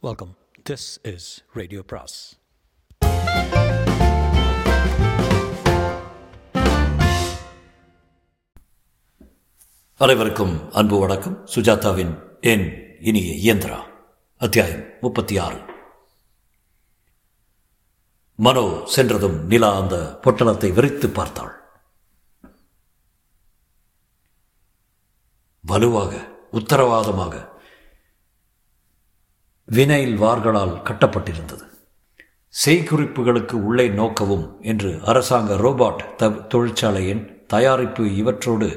Welcome this is radio பிராஸ் அனைவருக்கும் அன்பு வணக்கம். சுஜாதாவின் என் இனிய இயந்திரா அத்தியாயம் முப்பத்தி ஆறு மனோ சென்றதும் நிலா அந்த பொட்டலத்தை விரித்து பார்த்தாள். வலுவாக உத்தரவாதமாக வினைல் வார்களால் கட்டப்பட்டிருந்தது. செய்குறிப்புகளுக்கு உள்ளே நோக்கவும் என்று அரசாங்க ரோபாட் த தொழிற்சாலையின் தயாரிப்பு இவற்றோடு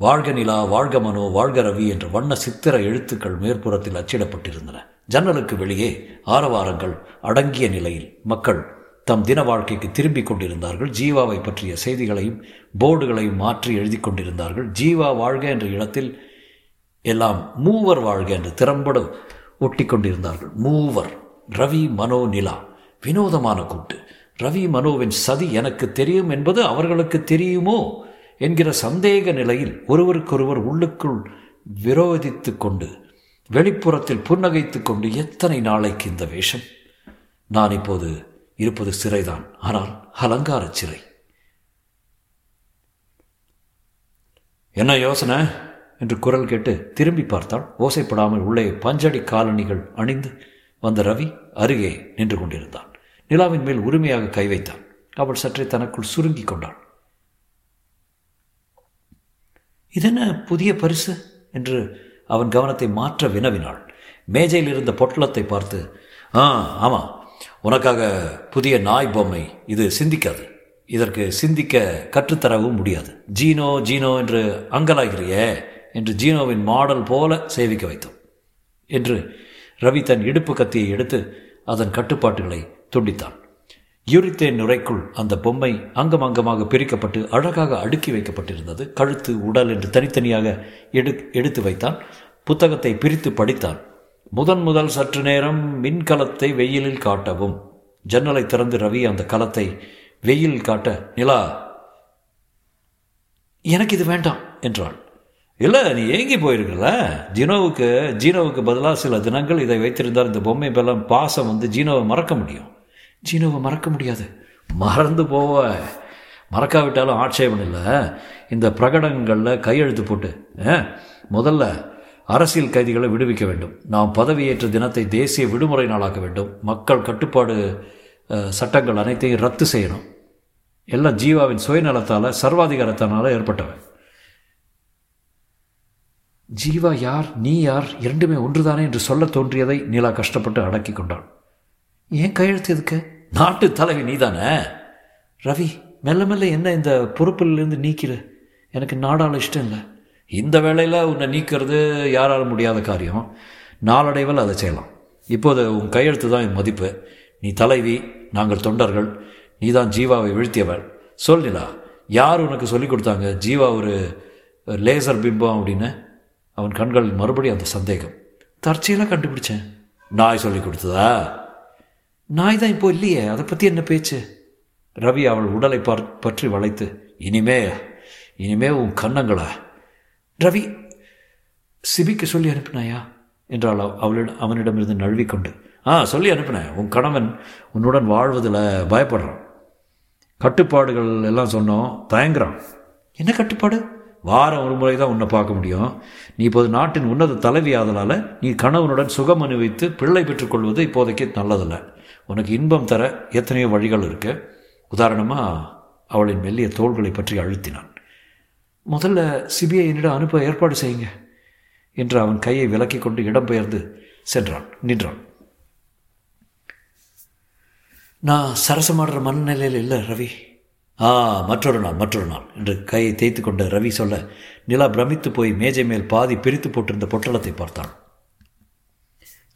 வாழ்க நிலா வாழ்க மனோ வாழ்க ரவி என்ற வண்ண சித்திர எழுத்துக்கள் மேற்புறத்தில் அச்சிடப்பட்டிருந்தன. ஜன்னலுக்கு வெளியே ஆரவாரங்கள் அடங்கிய நிலையில் மக்கள் தம் தின வாழ்க்கைக்கு திரும்பிக் கொண்டிருந்தார்கள். ஜீவாவை பற்றிய செய்திகளையும் போர்டுகளையும் மாற்றி எழுதி கொண்டிருந்தார்கள். ஜீவா வாழ்க என்ற இடத்தில் எல்லாம் மூவர் வாழ்க என்று திறம்பட ஒட்டி கொண்டிருந்தார்கள் மூவர் ரவி மனோ நிலா. வினோதமான கூட்டு. ரவி மனோவின் சதி எனக்கு தெரியும் என்பது அவர்களுக்கு தெரியுமோ என்கிற சந்தேக நிலையில் ஒருவருக்கொருவர் உள்ளுக்குள் விரோதித்து கொண்டு வெளிப்புறத்தில் புன்னகைத்து கொண்டு எத்தனை நாளைக்கு இந்த வேஷம்? நான் இப்போது இருப்பது சிறைதான். ஆனால் அலங்கார சிறை. என்ன யோசனை? என்று குரல் கேட்டு திரும்பி பார்த்தால் ஓசைப்படாமல் உள்ளே பஞ்சடி காலணிகள் அணிந்து வந்த ரவி அருகே நின்று கொண்டிருந்தான். நிலாவின் மேல் உரிமையாக கை வைத்தான். அவள் சற்றே தனக்குள் சுருங்கி கொண்டாள். இதென்ன புதிய பரிசு? என்று அவன் கவனத்தை மாற்ற வினவினாள். மேஜையில் இருந்த பொட்டலத்தை பார்த்து ஆ ஆமாம் உனக்காக புதிய நாய் பொம்மை. இது சிந்திக்காது. இதற்கு சிந்திக்க கற்றுத்தரவும் முடியாது. ஜீனோ ஜீனோ என்று அங்கலாகிறியே. என்று ஜீனோவின் மாடல் போல சேவிக்க வைத்தோம். என்று ரவி தன் இடுப்பு கத்தியை எடுத்து அதன் கட்டுப்பாட்டுகளை துண்டித்தான். யூரித்தேன் நுரைக்குள் அந்த பொம்மை அங்கம் அங்கமாக பிரிக்கப்பட்டு அழகாக அடுக்கி வைக்கப்பட்டிருந்தது. கழுத்து உடல் என்று தனித்தனியாக எடு எடுத்து வைத்தான். புத்தகத்தை பிரித்து படித்தான். முதன் முதல் சற்று நேரம் மின்கலத்தை வெயிலில் காட்டவும். ஜன்னலை திறந்து ரவி அந்த கலத்தை வெயிலில் காட்ட நிலா எனக்கு இது வேண்டாம் என்றாள் இல்லை நீ ஏங்கி போயிருக்கல? ஜீனோவுக்கு ஜீனோவுக்கு பதிலாக சில தினங்கள் இதை வைத்திருந்தால் இந்த பொம்மை பெல்லாம் பாசம் வந்து ஜீனோவை மறக்க முடியும். ஜீனோவை மறக்க முடியாது. மறந்து போவ. மறக்காவிட்டாலும் ஆட்சேபம் இல்லை. இந்த பிரகடனங்களில் கையெழுத்து போட்டு முதல்ல அரசியல் கைதிகளை விடுவிக்க வேண்டும். நாம் பதவியேற்ற தினத்தை தேசிய விடுமுறை நாளாக்க வேண்டும். மக்கள் கட்டுப்பாடு சட்டங்கள் அனைத்தையும் ரத்து செய்யணும். எல்லாம் ஜீவாவின் சுயநலத்தால் சர்வாதிகாரத்தினால ஏற்பட்டவன் ஜீவா யார் நீ யார் இரண்டுமே ஒன்றுதானே என்று சொல்ல தோன்றியதை நீலா கஷ்டப்பட்டு அடக்கி கொண்டாள். ஏன் கையெழுத்து எதுக்கு? நாட்டு தலைவி நீதானே? ரவி மெல்ல மெல்ல என்ன இந்த பொறுப்பிலிருந்து நீக்கிற? எனக்கு நாடால் இஷ்டம் இல்லை. இந்த வேளையில் உன்னை நீக்கிறது யாராலும் முடியாத காரியம். நாளடைவில் அதை செய்யலாம். இப்போது உன் கையெழுத்து தான் என் மதிப்பு. நீ தலைவி நாங்கள் தொண்டர்கள். நீ தான் ஜீவாவை வீழ்த்தியவள். சொல்லிலா யார் உனக்கு சொல்லிக் கொடுத்தாங்க? ஜீவா ஒரு லேசர் பிம்பம் அப்படின்னு? அவன் கண்களில் மறுபடியும் அந்த சந்தேகம். தற்செயலாக கண்டுபிடிச்சேன். நாய் சொல்லி கொடுத்ததா? நாய் தான் இப்போ இல்லையே அதை பற்றி என்ன பேச்சு? ரவி அவள் உடலை பற் பற்றி வளைத்து இனிமே இனிமே உன் கண்ணங்களா ரவி சிபிக்கு சொல்லி அனுப்பினாயா? என்றால் அவளிடம் அவனிடமிருந்து நழுவிக்கொண்டு. ஆ சொல்லி அனுப்பினேன். உன் கணவன் உன்னுடன் வாழ்வதில் பயப்படுறான். கட்டுப்பாடுகள் எல்லாம் சொன்னோம் தயங்குறான். என்ன கட்டுப்பாடு? வாரம் ஒரு முறை தான் உன்னை பார்க்க முடியும். நீ இப்போது நாட்டின் உன்னத தலைவி ஆதலால் நீ கணவனுடன் சுகம் அனுபவித்து பிள்ளை பெற்றுக்கொள்வது இப்போதைக்கு நல்லதில்லை. உனக்கு இன்பம் தர எத்தனையோ வழிகள் இருக்கு. உதாரணமாக அவளின் மெல்லிய தோள்களை பற்றி அழுத்தினான். முதல்ல சிபிஐ என்னிடம் அனுப்ப ஏற்பாடு செய்யுங்க என்று அவன் கையை விலக்கி கொண்டு இடம்பெயர்ந்து சென்றான் நின்றான். நான் சரசமாடுற மனநிலையில் இல்லை ரவி. ஆ மற்றொரு நாள் மற்றொரு நாள் என்று கையை தேய்த்து கொண்ட ரவி சொல்ல நிலா பிரமித்து போய் மேஜை மேல் பாதி பிரித்து போட்டிருந்த பொட்டலத்தை பார்த்தான்.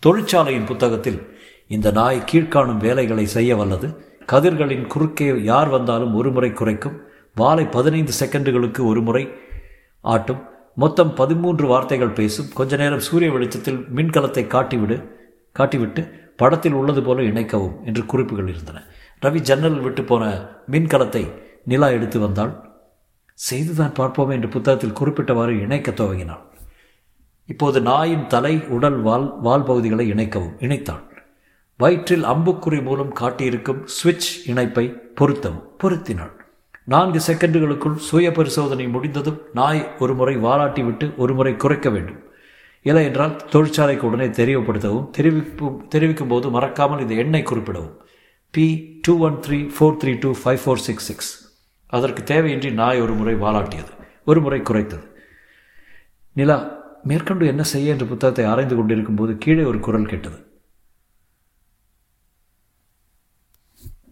தொழிற்சாலையின் புத்தகத்தில் இந்த நாய் கீழ்காணும் வேலைகளை செய்ய வல்லது. கதிர்களின் குறுக்கே யார் வந்தாலும் ஒரு முறை குறைக்கும். வாலை பதினைந்து செகண்டுகளுக்கு ஒரு முறை ஆட்டும். மொத்தம் பதிமூன்று வார்த்தைகள் பேசும். கொஞ்ச நேரம் சூரிய வெளிச்சத்தில் மின்கலத்தை காட்டிவிடு காட்டிவிட்டு படத்தில் உள்ளது போல இணைக்கவும் என்று குறிப்புகள் இருந்தன. ரவி ஜன்னல் விட்டு போன மின்கலத்தை நிலா எடுத்து வந்தாள். செய்துதான் பார்ப்போமே என்று புத்தகத்தில் குறிப்பிட்டவாறு இணைக்க துவங்கினாள். இப்போது நாயின் தலை உடல் வால் வால் பகுதிகளை இணைக்கவும் இணைத்தாள். வயிற்றில் அம்புக்குறி மூலம் காட்டியிருக்கும் சுவிட்ச் இணைப்பை பொருத்தவும் பொருத்தினாள். நான்கு செகண்டுகளுக்குள் சுய பரிசோதனை முடிந்ததும் நாய் ஒரு முறை வாலாட்டி விட்டு ஒரு முறை குறைக்க வேண்டும். இல்லை என்றால் தொழிற்சாலைக்கு உடனே தெரியப்படுத்தவும் தெரிவிப்பு தெரிவிக்கும் போது மறக்காமல் இந்த எண்ணை குறிப்பிடவும். P two one three four three two five four six six அதற்கு தேவையின்றி நாய் ஒரு முறை வாலாட்டியது ஒரு முறை குறைத்தது. நிலா மேற்கொண்டு என்ன செய்ய என்ற புத்தகத்தை ஆராய்ந்து கொண்டிருக்கும் போது கீழே ஒரு குரல் கேட்டது.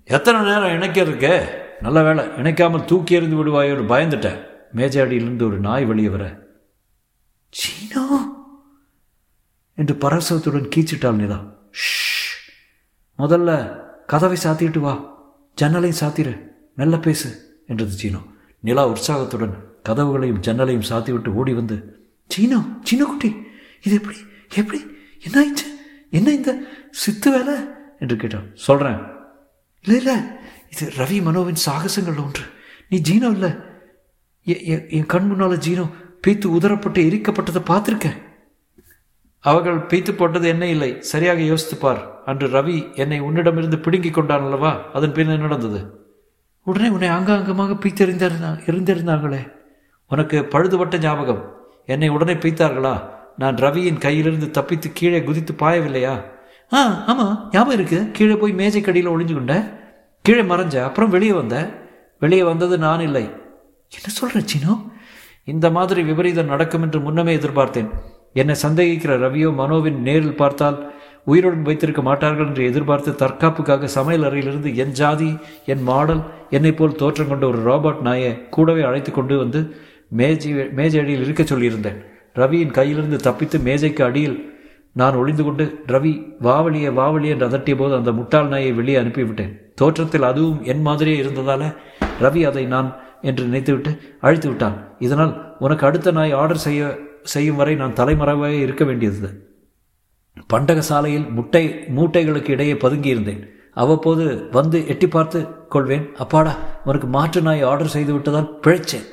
எத்தனை நேரம் இணைக்கிறதுக்கு? நல்ல வேலை இணைக்காமல் தூக்கி எறிந்து விடுவாயோடு பயந்துட்டேன். மேஜாடியிலிருந்து ஒரு நாய் வெளியே வர சீனோ? என்று பரசவத்துடன் கீச்சிட்டாள் நிலா. முதல்ல கதவை சாத்திட்டு வா. ஜன்னலையும் சாத்திரு மெல்ல பேசு என்றது சீனோ. நிலா உற்சாகத்துடன் கதவுகளையும் ஜன்னலையும் சாத்திவிட்டு ஓடி வந்து சீனோ சீனோ குட்டி இது எப்படி எப்படி என்ன ஆயிடுச்சு என்ன இந்த சித்து வேலை? என்று கேட்டான். சொல்கிறேன் இல்லை இல்லை இது ரவி மனோவின் சாகசங்கள் ஒன்று. நீ ஜீனோ இல்லை. என் கண் முன்னால் ஜீனோ பீத்து உதரப்பட்டு எரிக்கப்பட்டதை பார்த்துருக்கேன். அவர்கள் பீத்து போட்டது என்ன இல்லை. சரியாக யோசித்துப்பார். அன்று ரவி என்னை உன்னிடமிருந்து பிடுங்கி கொண்டான் அல்லவா? அதன் பின் நடந்தது? உடனே உன்னை அங்காங்கமாக பீத்தறிந்திருந்தா இருந்திருந்தாங்களே உனக்கு பழுதுபட்ட ஞாபகம். என்னை உடனே பீத்தார்களா நான் ரவியின் கையிலிருந்து தப்பித்து கீழே குதித்து பாயவில்லையா? ஆ ஆமாம் ஞாபகம் இருக்குது கீழே போய் மேஜைக்கடியில் ஒளிஞ்சு கொண்டேன் கீழே மறைஞ்ச. அப்புறம் வெளியே வந்தேன் வெளியே வந்தது நான் இல்லை. என்ன சொல்கிறேன் சினோ? இந்த மாதிரி விபரீதம் நடக்கும் என்று முன்னமே எதிர்பார்த்தேன். என்னை சந்தேகிக்கிற ரவியோ மனோவின் நேரில் பார்த்தால் உயிருடன் வைத்திருக்க மாட்டார்கள் என்று எதிர்பார்த்து தற்காப்புக்காக சமையல் அறையிலிருந்து என் ஜாதி என் மாடல் என்னை போல் தோற்றம் கொண்ட ஒரு ரோபோட் நாயை கூடவே அழைத்து கொண்டு வந்து மேஜை மேஜை அடியில் இருக்க சொல்லியிருந்தேன். ரவியின் கையிலிருந்து தப்பித்து மேஜைக்கு அடியில் நான் ஒளிந்து கொண்டு ரவி வாவலியே வாவலியே என்று அதட்டிய போது அந்த முட்டாள் நாயை வெளியே அனுப்பிவிட்டேன். தோற்றத்தில் அதுவும் என் மாதிரியே இருந்ததால ரவி அதை நான் என்று நினைத்துவிட்டு அழித்து விட்டான் இதனால் உனக்கு அடுத்த நாய் ஆர்டர் செய்ய செய்யும் வரை நான் தலைமறைவாக இருக்க வேண்டியது. பண்டக சாலையில் முட்டை மூட்டைகளுக்கு இடையே பதுங்கியிருந்தேன் அவ்வப்போது வந்து எட்டி பார்த்து கொள்வேன் அப்பாடா உனக்கு மாற்று நாய் ஆர்டர் செய்து விட்டதால் பிழைச்சேன்.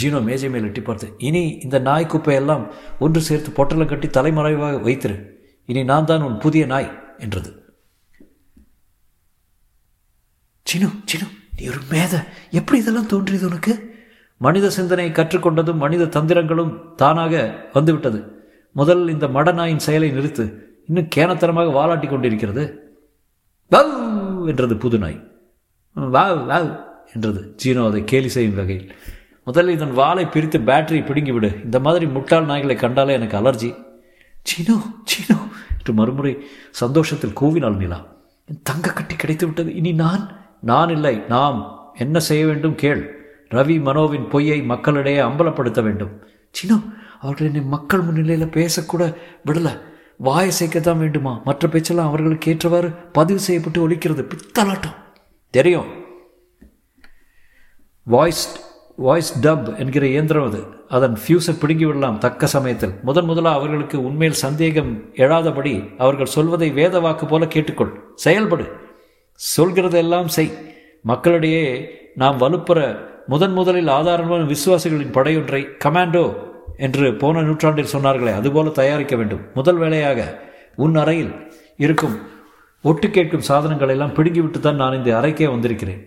ஜீனோ மேஜை மேல் எட்டி பார்த்து இனி இந்த நாய் குப்பையெல்லாம் ஒன்று சேர்த்து பொட்டலை கட்டி தலைமறைவாக வைத்திரு. இனி நான் தான் உன் புதிய நாய் என்றது. சினு சினு நீ ஒரு மேத. எப்படி இதெல்லாம் தோன்றியது உனக்கு? மனித சிந்தனையை கற்றுக்கொண்டதும் மனித தந்திரங்களும் தானாக வந்துவிட்டது. முதல் இந்த மடநாயின் செயலை நிறுத்து இன்னும் கேனத்தனமாக வாலாட்டி கொண்டிருக்கிறது. வவ் என்றது புது நாய் வாவ் வாவ் என்றது ஜீனோ அதை கேலி செய்யும் வகையில். முதலில் இதன் வாளை பிரித்து பேட்டரி பிடுங்கி விடு இந்த மாதிரி முட்டாள் நாய்களை கண்டாலே எனக்கு அலர்ஜி. சீனோ சீனோ என்று மறுமுறை சந்தோஷத்தில் கூவினாள் நிலா என் தங்க கட்டி கிடைத்து விட்டது இனி நான் நான் இல்லை. நாம் என்ன செய்ய வேண்டும் கேள். ரவி மனோவின் பொய்யை மக்களிடையே அம்பலப்படுத்த வேண்டும். சினோ அவர்கள் என்னை மக்கள் முன்னிலையில் பேசக்கூட விடலை. வாயை சேர்க்கத்தான் வேண்டுமா? மற்ற பேச்செல்லாம் அவர்களுக்கு ஏற்றவாறு பதிவு செய்யப்பட்டு ஒழிக்கிறது பித்தலாட்டம். தெரியும். வாய்ஸ் வாய்ஸ் டப் என்கிற இயந்திரம் அது. அதன் ஃபியூஸை பிடுங்கி விடலாம் தக்க சமயத்தில். முதன் முதலாக அவர்களுக்கு உண்மையில் சந்தேகம் எழாதபடி அவர்கள் சொல்வதை வேத வாக்கு போல கேட்டுக்கொள். செயல்படு. சொல்கிறதெல்லாம் செய். மக்களிடையே நாம் வலுப்புற முதன் முதலில் ஆதாரமான விசுவாசிகளின் படையொன்றை கமாண்டோ என்று போன நூற்றாண்டில் சொன்னார்களே அதுபோல தயாரிக்க வேண்டும். முதல் வேலையாக உன் அறையில் இருக்கும் ஒட்டு கேட்கும் சாதனங்களை எல்லாம் பிடுங்கிவிட்டு தான் நான் இந்த அறைக்கே வந்திருக்கிறேன்.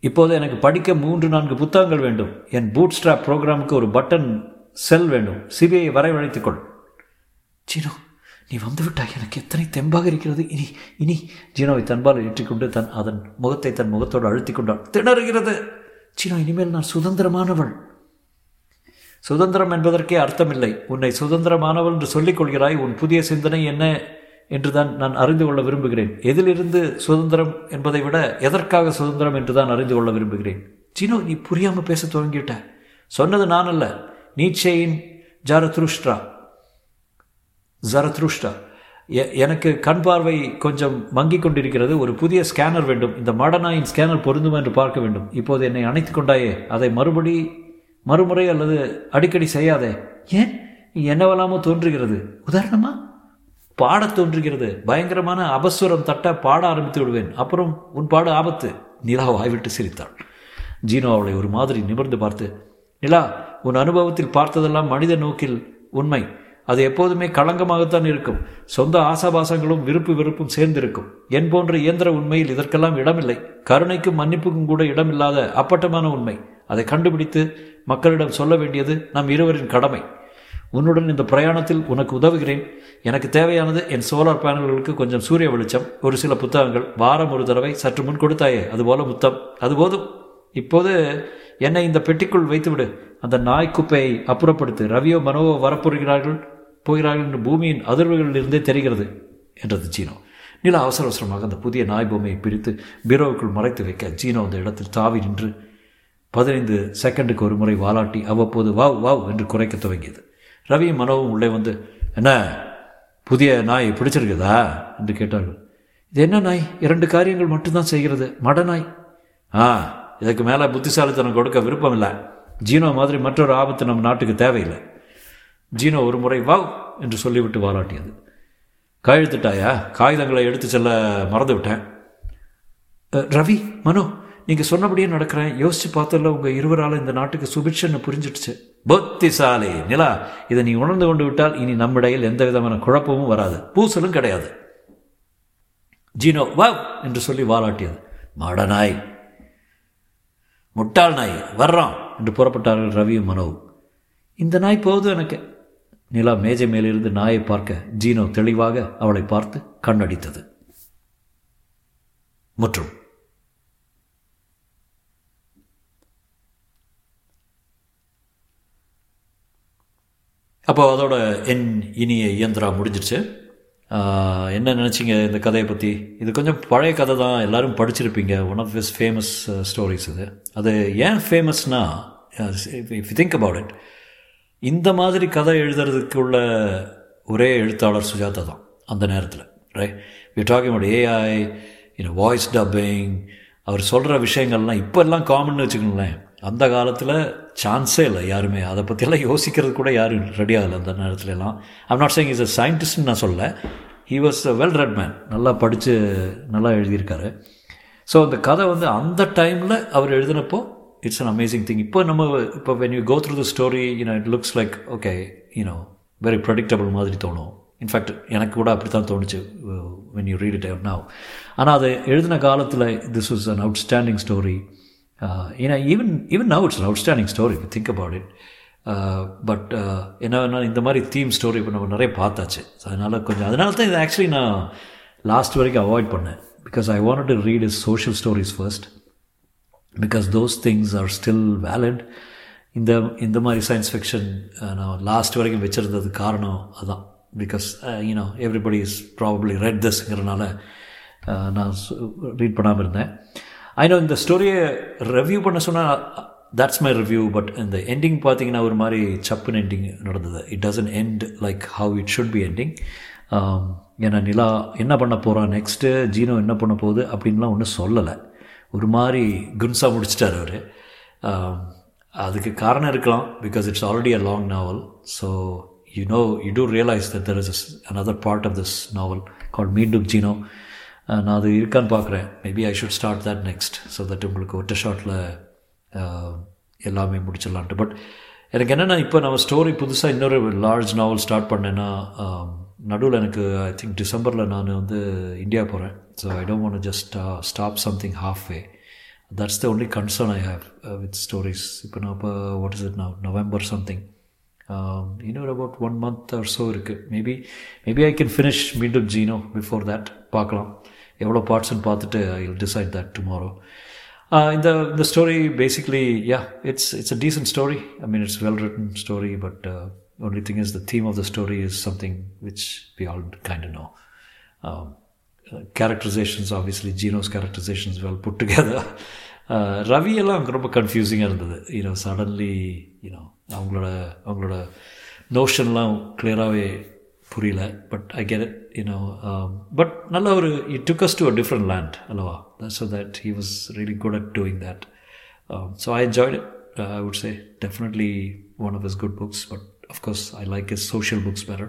இப்போது எனக்கு படிக்க மூன்று நான்கு புத்தகங்கள் வேண்டும். என் பூட் ஸ்ட்ராப் ப்ரோக்ராமுக்கு ஒரு பட்டன் செல் வேண்டும். சிபிஐ வரவழைத்துக்கொள் சீனோ நீ வந்துவிட்டாய். எனக்கு எத்தனை தெம்பாக இருக்கிறது. இனி இனி ஜீனோவை தன்பால் ஏற்றிக்கொண்டு தன் அதன் முகத்தை தன் முகத்தோடு அழுத்தி கொண்டாள் திணறுகிறது. சீனோ இனிமேல் நான் சுதந்திரமானவள். சுதந்திரம் என்பதற்கே அர்த்தமில்லை. உன்னை சுதந்திரமானவள் என்று சொல்லிக் கொள்கிறாய். உன் புதிய சிந்தனை என்ன என்றுதான் நான் அறிந்து கொள்ள விரும்புகிறேன். எதிலிருந்து சுதந்திரம் என்பதை விட எதற்காக சுதந்திரம் என்று தான் அறிந்து கொள்ள விரும்புகிறேன். சீனோ நீ புரியாமல் பேச துவங்கிட்ட. சொன்னது நான் அல்ல நீச்சேயின் ஜாரத்ருஷ்ட்ரா ஜரத்ருஷ்டா எனக்கு கண் பார்வை கொஞ்சம் மங்கி கொண்டிருக்கிறது. ஒரு புதிய ஸ்கேனர் வேண்டும். இந்த மாடனாயின் ஸ்கேனர் பொருந்துமா என்று பார்க்க வேண்டும். இப்போது என்னை அணைத்து கொண்டாயே. அதை மறுபடி மறுமுறை அல்லது அடிக்கடி செய்யாதே. ஏன்? என்னவெல்லாமோ தோன்றுகிறது. உதாரணமா? பாட தோன்றுகிறது. பயங்கரமான அபஸ்வரம் தட்ட பாட ஆரம்பித்து விடுவேன். அப்புறம் உன் பாடு ஆபத்து. நிலா வாய்விட்டு சிரித்தாள். ஜீனோ அவளை ஒரு மாதிரி நிமிர்ந்து பார்த்து நிலா உன் அனுபவத்தில் பார்த்ததெல்லாம் மனித நோக்கில் உண்மை. அது எப்போதுமே களங்கமாகத்தான் இருக்கும். சொந்த ஆசாபாசங்களும் விருப்பு வெறுப்பும் சேர்ந்திருக்கும். என் போன்ற இயந்திர உண்மையில் இதற்கெல்லாம் இடமில்லை. கருணைக்கும் மன்னிப்புக்கும் கூட இடமில்லாத அப்பட்டமான உண்மை. அதை கண்டுபிடித்து மக்களிடம் சொல்ல வேண்டியது நம் இருவரின் கடமை. உன்னுடன் இந்த பிரயாணத்தில் உனக்கு உதவுகிறேன். எனக்கு தேவையானது என் சோலார் பேனல்களுக்கு கொஞ்சம் சூரிய வெளிச்சம். ஒரு சில புத்தகங்கள் வாரம் ஒரு தடவை சற்று முன் கொடுத்தாயே. அதுபோல முத்தம். அது போதும். இப்போது என்னை இந்த பெட்டிக்குள் வைத்துவிடு. அந்த நாய் குப்பையை அப்புறப்படுத்து. ரவியோ மனோவோ வரப்போகிறார்கள்? போகிறார்கள் என்று பூமியின் அதிர்வுகளில் இருந்தே தெரிகிறது என்றது ஜீனோ. நிலா அவசர அவசரமாக அந்த புதிய நாய் பொம்மையை பிரித்து பீரோவுக்குள் மறைத்து வைக்க ஜீனோ அந்த இடத்தில் தாவி நின்று பதினைந்து செகண்டுக்கு ஒரு முறை வாலாட்டி அவ்வப்போது வாவ் வாவ் என்று குறைக்க துவங்கியது. ரவியும் மனோவும் உள்ளே வந்து என்ன புதிய நாய் பிடிச்சிருக்குதா? என்று கேட்டார்கள். இது என்ன நாய்? இரண்டு காரியங்கள் மட்டும்தான் செய்கிறது. மட நாய். ஆ இதுக்கு மேலே புத்திசாலித்தனம் கொடுக்க விருப்பம் இல்லை ஜீனோ மாதிரி மற்றொரு ஆபத்து நம்ம நாட்டுக்கு தேவையில்லை. ஜீனோ ஒரு முறை வாவ் என்று சொல்லிவிட்டு வாலாட்டியது. கையெழுத்துட்டாயா காகிதங்களை எடுத்து செல்ல மறந்து விட்டேன் ரவி மனோ நீங்கள் சொன்னபடியே நடக்கிறேன். யோசிச்சு பார்த்தல உங்கள் இருவரால் இந்த நாட்டுக்கு சுபிட்சன்னு புரிஞ்சிடுச்சு. புத்திசாலி நிலா இதை நீ உணர்ந்து கொண்டு விட்டால் இனி நம்மிடையில் எந்த விதமான குழப்பமும் வராது. பூசலும் கிடையாது. ஜீனோ வா என்று சொல்லி வாலாட்டியது. மாட நாய் முட்டாள் நாய் வர்றோம் என்று புறப்பட்டார்கள் ரவியும் மனோவும். இந்த நாய் போதும் எனக்கு. நிலா மேஜை மேலிருந்து நாயை பார்க்க ஜீனோ தெளிவாக அவளை பார்த்து கண்ணடித்தது. முற்றும். அப்போ அதோட என் இனிய இயந்திரா முடிஞ்சிருச்சு. என்ன நினச்சிங்க இந்த கதையை பற்றி இது கொஞ்சம் பழைய கதை தான். எல்லோரும் படிச்சிருப்பீங்க. One of this famous stories இது. அது ஏன் ஃபேமஸ்னா இஃப் திங்க் அபவுட் இட் இந்த மாதிரி கதை எழுதுறதுக்கு உள்ள ஒரே எழுத்தாளர் சுஜாதா தான் அந்த நேரத்தில் right we talking about AI இன்னும் வாய்ஸ் டப்பிங் அவர் சொல்கிற விஷயங்கள்லாம் இப்போ எல்லாம் காமன் வச்சுக்கோங்களேன். அந்த காலத்தில் சான்ஸே இல்லை யாருமே. அதை பற்றியெல்லாம் யோசிக்கிறது கூட யாரும் ரெடி ஆகலை அந்த நேரத்துலலாம். I'm not saying is a சயின்டிஸ்ட்னு நான் சொல்ல he was a well read man நல்லா படித்து நல்லா எழுதியிருக்காரு. ஸோ அந்த கதை வந்து அந்த டைமில் அவர் எழுதினப்போ இட்ஸ் அன் அமேசிங் திங் இப்போ நம்ம இப்போ when you go through the story you know it looks like okay you know very predictable மாதிரி தோணும். இன்ஃபேக்ட் எனக்கு கூட அப்படி தான் தோணுச்சு when you read it now ஆனால் அதை எழுதின காலத்தில் this is an outstanding story ஏன்னா even even now it's outstanding story think about it but என்ன இந்த மாதிரி தீம் ஸ்டோரி இப்போ நம்ம நிறைய பார்த்தாச்சு. அதனால் கொஞ்சம் அதனால தான் இது ஆக்சுவலி நான் லாஸ்ட் வரைக்கும் அவாய்ட் பண்ணேன். Because I want to read is social stories first because those things are still valid இந்த இந்த மாதிரி சயின்ஸ் ஃபிக்ஷன் uh, நான் லாஸ்ட் வரைக்கும் வச்சுருந்தது காரணம் அதுதான் because you know everybody is probably read திஸ்ங்கிறனால நான் ரீட் பண்ணாமல் இருந்தேன். ஐநோ இந்த ஸ்டோரியை ரிவ்யூ பண்ண சொன்னால் தட்ஸ் மை ரிவ்யூ பட் இந்த எண்டிங் பார்த்தீங்கன்னா ஒரு மாதிரி சப்புன் எண்டிங் நடந்தது. It doesn't end like how it should be ending ஏன்னா நிலா என்ன பண்ண போகிறான் நெக்ஸ்ட்டு ஜீனோ என்ன பண்ண போகுது அப்படின்லாம் ஒன்றும் சொல்லலை. ஒரு மாதிரி குன்ஸாக முடிச்சிட்டார் அவர். அதுக்கு காரணம் இருக்கலாம் because it's already a long novel so you know you do realise that there is another part of this novel call Meendum Jeano நான் அது இருக்கான்னு பார்க்குறேன். Maybe I should start that next so that உங்களுக்கு ஒற்ற ஷார்ட்டில் எல்லாமே முடிச்சிடலான்ட்டு. But எனக்கு என்னென்னா இப்போ நம்ம ஸ்டோரி புதுசாக இன்னொரு லார்ஜ் நாவல் ஸ்டார்ட் பண்ணேன்னா நடுவில் எனக்கு ஐ திங்க் டிசம்பரில் நான் வந்து இந்தியா போகிறேன் so I don't just stop something half way that's the only concern I have with stories இப்போ நான் இப்போ வாட் இஸ் இட் நான் நவம்பர் சம்திங் இன்னொரு about one month or so இருக்குது maybe maybe I can finish Meendum Jeano before that பார்க்கலாம். எவ்வளோ பார்ட்ஸ்ன்னு பார்த்துட்டு I will decide that tomorrow இந்த இந்த story basically yeah it's it's a decent story I mean it's well written story but only thing is the theme of the story is something which we all kind of know. Um, uh, characterizations, obviously, Gino's characterizations well put together. Ravi எல்லாம் ரொம்ப கன்ஃபியூசிங்காக இருந்தது you know suddenly you know அவங்களோட அவங்களோட நோஷன்லாம் கிளியராகவே புரியல but I get it you know but நல்ல ஒரு he took us to a different land அல்லவா so that he was really good at doing that so I enjoyed it I would say definitely one of his good books but of course I like his social books better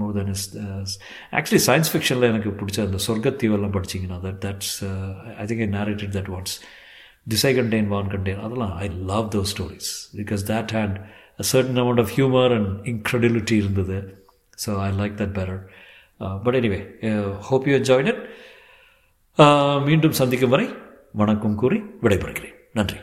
more than his uh, actually science fictionல எனக்கு பிடிச்ச அந்த சொர்க்கத்தீவெல்லாம் படிச்சிங்கன்னா that that's I think I narrated that ones Thisai Kanden Vaan Kanden அதெல்லாம் I love those stories because that had a certain amount of humour and incredulity இருந்தது. So I like that better but anyway hope you enjoying it மீண்டும் சந்திக்கும் வரை வணக்கம் கூறி விடைபெறுகிறேன். நன்றி.